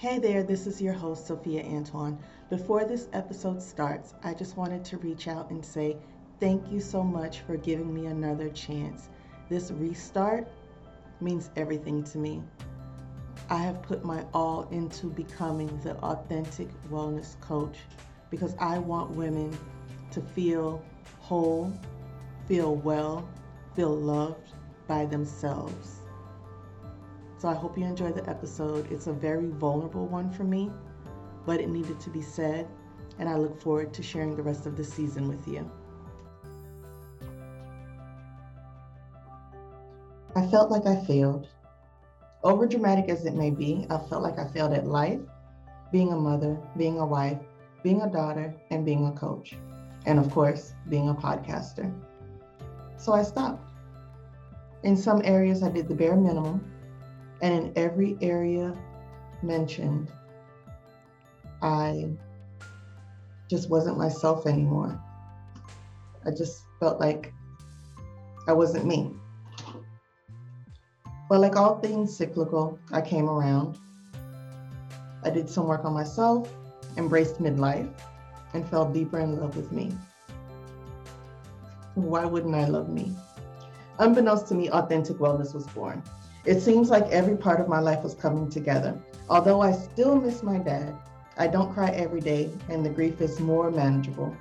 Hey there, this is your host, Sophia Antoine. Before this episode starts, I just wanted to reach out and say thank you so much for giving me another chance. This restart means everything to me. I have put my all into becoming the authentic wellness coach because I want women to feel whole, feel well, feel loved by themselves. So I hope you enjoy the episode. It's a very vulnerable one for me, but it needed to be said, and I look forward to sharing the rest of the season with you. I felt like I failed. Over dramatic as it may be, I felt like I failed at life, being a mother, being a wife, being a daughter, and being a coach. And of course, being a podcaster. So I stopped. In some areas, I did the bare minimum, and in every area mentioned, I just wasn't myself anymore. I just felt like I wasn't me. But like all things cyclical, I came around. I did some work on myself, embraced midlife, and fell deeper in love with me. Why wouldn't I love me? Unbeknownst to me, authentic wellness was born. It seems like every part of my life was coming together. Although I still miss my dad, I don't cry every day and the grief is more manageable.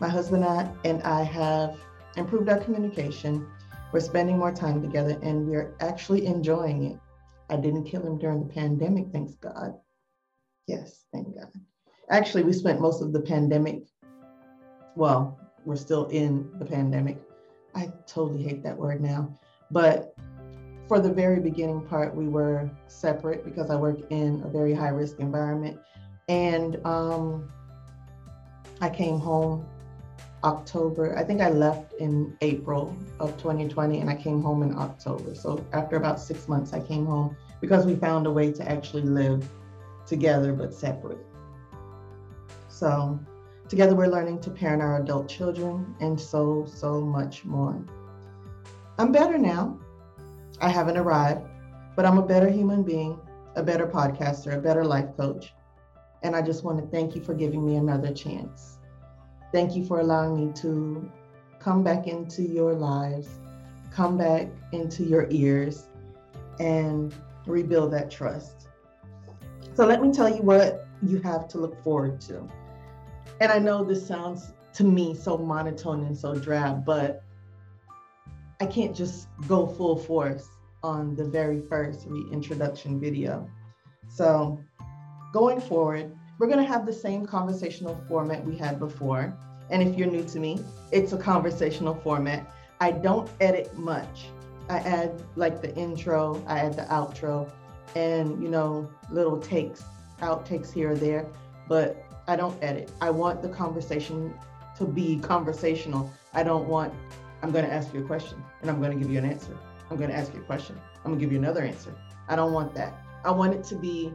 My husband and I have improved our communication. We're spending more time together and we're actually enjoying it. I didn't kill him during the pandemic, thanks God. Yes, thank God. Actually, we spent most of the pandemic, well, we're still in the pandemic. I totally hate that word now, but for the very beginning part, we were separate because I work in a very high risk environment. And um, I came home October. I think I left in April of 2020 and I came home in October. So after about six months, I came home because we found a way to actually live together but separate. So together we're learning to parent our adult children and so, so much more. I'm better now. I haven't arrived, but I'm a better human being, a better podcaster, a better life coach. And I just want to thank you for giving me another chance. Thank you for allowing me to come back into your lives, come back into your ears, and rebuild that trust. So let me tell you what you have to look forward to. And I know this sounds to me so monotone and so drab, but I can't just go full force on the very first reintroduction video. So going forward, we're to have the same conversational format we had before. And if you're new to me, it's a conversational format. I don't edit much. I add like the intro, I add the outro, and you know, little takes, outtakes here or there, but I don't edit. I want the conversation to be conversational. I don't want I'm going to ask you a question and I'm going to give you an answer. I'm going to ask you a question. I'm going to give you another answer. I don't want that. I want it to be,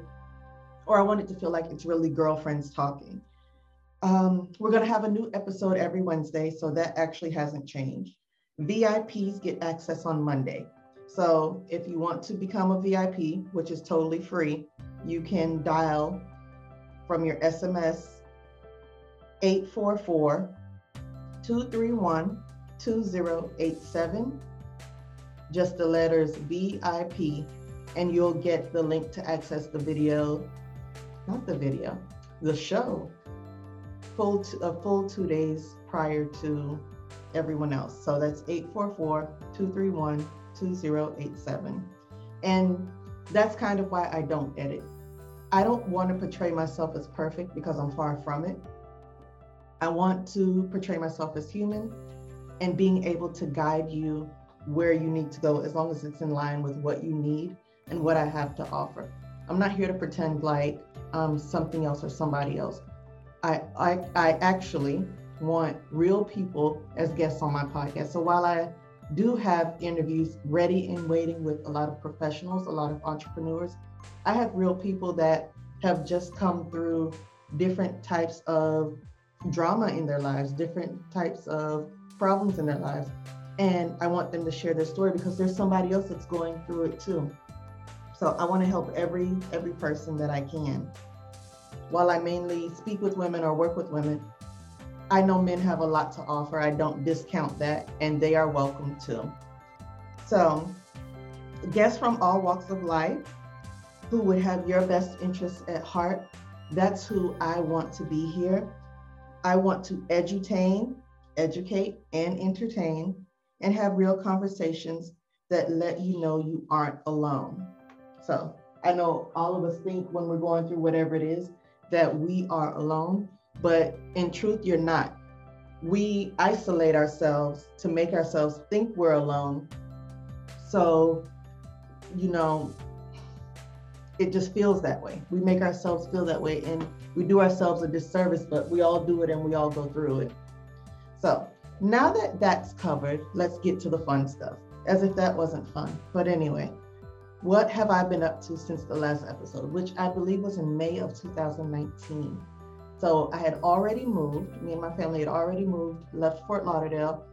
or I want it to feel like it's really girlfriends talking. Um, we're going to have a new episode every Wednesday, so that actually hasn't changed. VIPs get access on Monday. So if you want to become a VIP, which is totally free, you can dial from your SMS 844 231 2087, just the letters VIP, and you'll get the link to access the video, not the video, the show, full t- a full two days prior to everyone else. So that's 844-231-2087. And that's kind of why I don't edit. I don't want to portray myself as perfect because I'm far from it. I want to portray myself as human and being able to guide you where you need to go as long as it's in line with what you need and what I have to offer. I'm not here to pretend like I'm something else or somebody else. I, I, I actually want real people as guests on my podcast. So while I do have interviews ready and waiting with a lot of professionals, a lot of entrepreneurs, I have real people that have just come through different types of drama in their lives, different types of problems in their lives. And I want them to share their story because there's somebody else that's going through it too. So I want to help every every person that I can. While I mainly speak with women or work with women, I know men have a lot to offer. I don't discount that, and they are welcome too. So, guests from all walks of life who would have your best interests at heart, that's who I want to be here. I want to edutain, educate, and entertain, and have real conversations that let you know you aren't alone. So I know all of us think when we're going through whatever it is that we are alone, but in truth, you're not. We isolate ourselves to make ourselves think we're alone. So, you know, it just feels that way. We make ourselves feel that way and we do ourselves a disservice, but we all do it and we all go through it. So, now that that's covered, let's get to the fun stuff, as if that wasn't fun. But anyway, what have I been up to since the last episode, which I believe was in May of 2019? So I had already moved, me and my family had already moved, left Fort Lauderdale,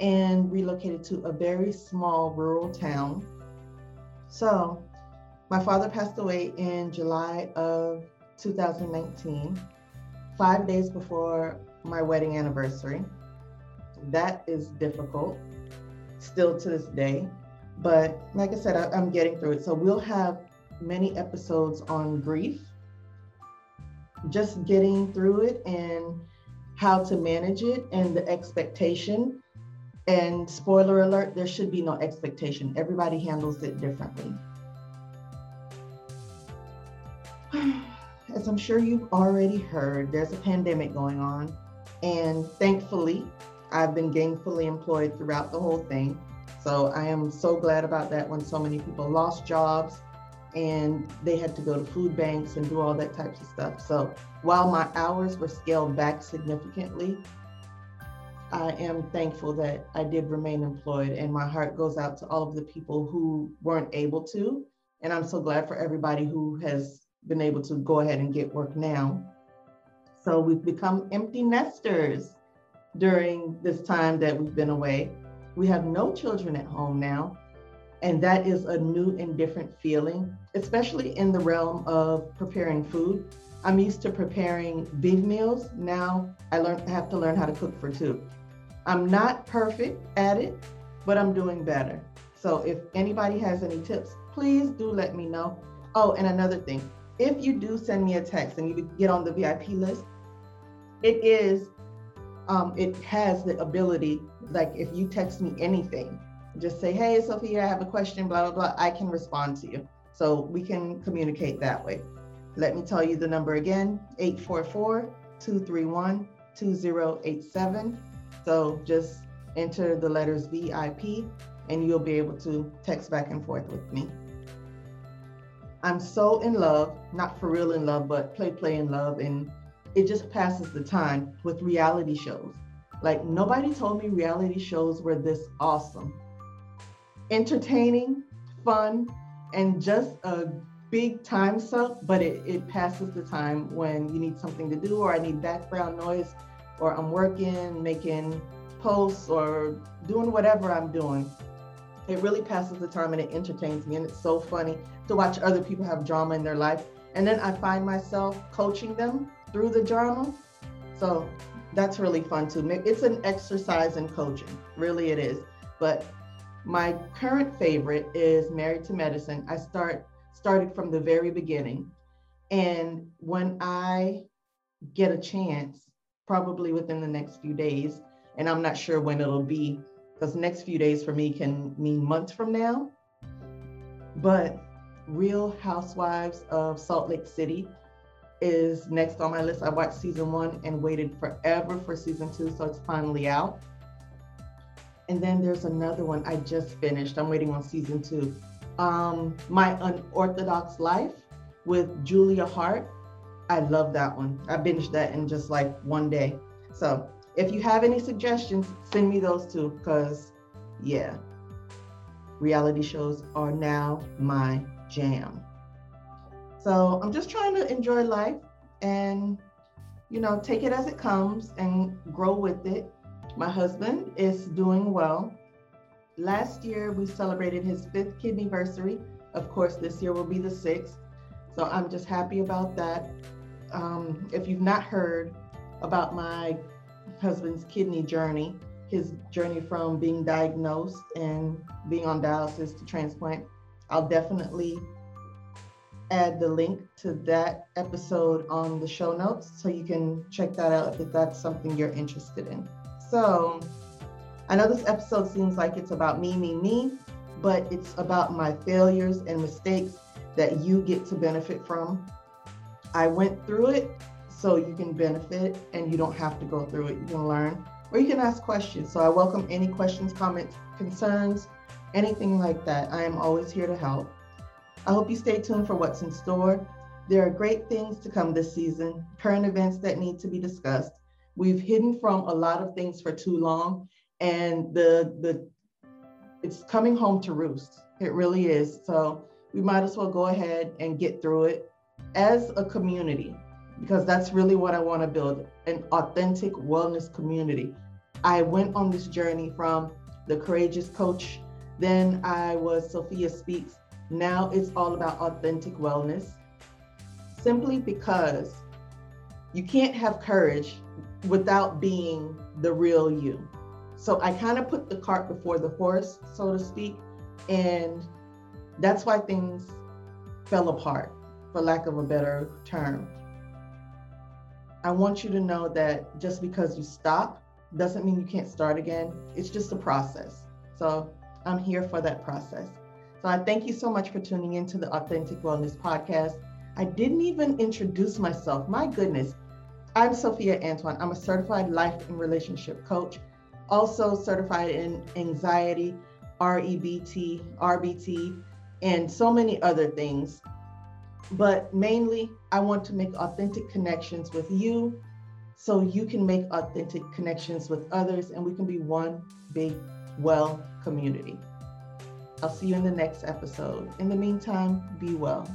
and relocated to a very small rural town. So my father passed away in July of 2019, five days before my wedding anniversary. That is difficult still to this day. But like I said, I, am getting through it. So we'll have many episodes on grief, just getting through it and how to manage it and the expectation. And spoiler alert, there should be no expectation. Everybody handles it differently. As I'm sure you've already heard, there's a pandemic going on. And thankfully, I've been gainfully employed throughout the whole thing. So I am so glad about that when so many people lost jobs and they had to go to food banks and do all that types of stuff. So while my hours were scaled back significantly, I am thankful that I did remain employed and my heart goes out to all of the people who weren't able to. And I'm so glad for everybody who has been able to go ahead and get work now. So we've become empty nesters during this time that we've been away. We have no children at home now. And that is a new and different feeling, especially in the realm of preparing food. I'm used to preparing big meals. Now I learn have to learn how to cook for two. I'm not perfect at it, but I'm doing better. So if anybody has any tips, please do let me know. Oh, and another thing, if you do send me a text and you get on the VIP list, it is um, it has the ability, like if you text me anything, just say, hey, Sophia, I have a question, blah, blah, blah, I can respond to you. So we can communicate that way. Let me tell you the number again 844 231 2087. So just enter the letters VIP and you'll be able to text back and forth with me. I'm so in love, not for real in love, but play, play in love. And it just passes the time with reality shows. Like nobody told me reality shows were this awesome. Entertaining, fun, and just a big time suck, but it, it passes the time when you need something to do or I need background noise or I'm working, making posts or doing whatever I'm doing. It really passes the time and it entertains me. And it's so funny to watch other people have drama in their life. And then I find myself coaching them through the journal. So that's really fun too. It's an exercise in coaching, really it is. But my current favorite is Married to Medicine. I start started from the very beginning. And when I get a chance, probably within the next few days, and I'm not sure when it'll be, because next few days for me can mean months from now. But Real Housewives of Salt Lake City is next on my list. I watched season one and waited forever for season two, so it's finally out. And then there's another one I just finished. I'm waiting on season two. Um, my Unorthodox Life with Julia Haart. I love that one. I binged that in just like one day. So if you have any suggestions, send me those too, because yeah, reality shows are now my jam. So I'm just trying to enjoy life and, you know, take it as it comes and grow with it. My husband is doing well. Last year, we celebrated his fifth kidney anniversary Of course, this year will be the sixth. So I'm just happy about that. Um, if you've not heard about my husband's kidney journey, his journey from being diagnosed and being on dialysis to transplant, I'll definitely add the link to that episode on the show notes so you can check that out if that's something you're interested in. So, I know this episode seems like it's about me, me, me, but it's about my failures and mistakes that you get to benefit from. I went through it so you can benefit and you don't have to go through it. You can learn or you can ask questions. So I welcome any questions, comments, concerns, anything like that. I am always here to help. I hope you stay tuned for what's in store. There are great things to come this season, current events that need to be discussed. We've hidden from a lot of things for too long, and the the it's coming home to roost. It really is. So we might as well go ahead and get through it as a community because that's really what I want to build an authentic wellness community. I went on this journey from the courageous coach, then I was Sophia Speaks, now it's all about authentic wellness simply because you can't have courage without being the real you. So I kind of put the cart before the horse, so to speak. And that's why things fell apart, for lack of a better term. I want you to know that just because you stop doesn't mean you can't start again. It's just a process. So I'm here for that process. So I thank you so much for tuning into the Authentic Wellness Podcast. I didn't even introduce myself. My goodness. I'm Sophia Antoine. I'm a certified life and relationship coach, also certified in anxiety, REBT, RBT, and so many other things. But mainly, I want to make authentic connections with you so you can make authentic connections with others and we can be one big, well community. I'll see you in the next episode. In the meantime, be well.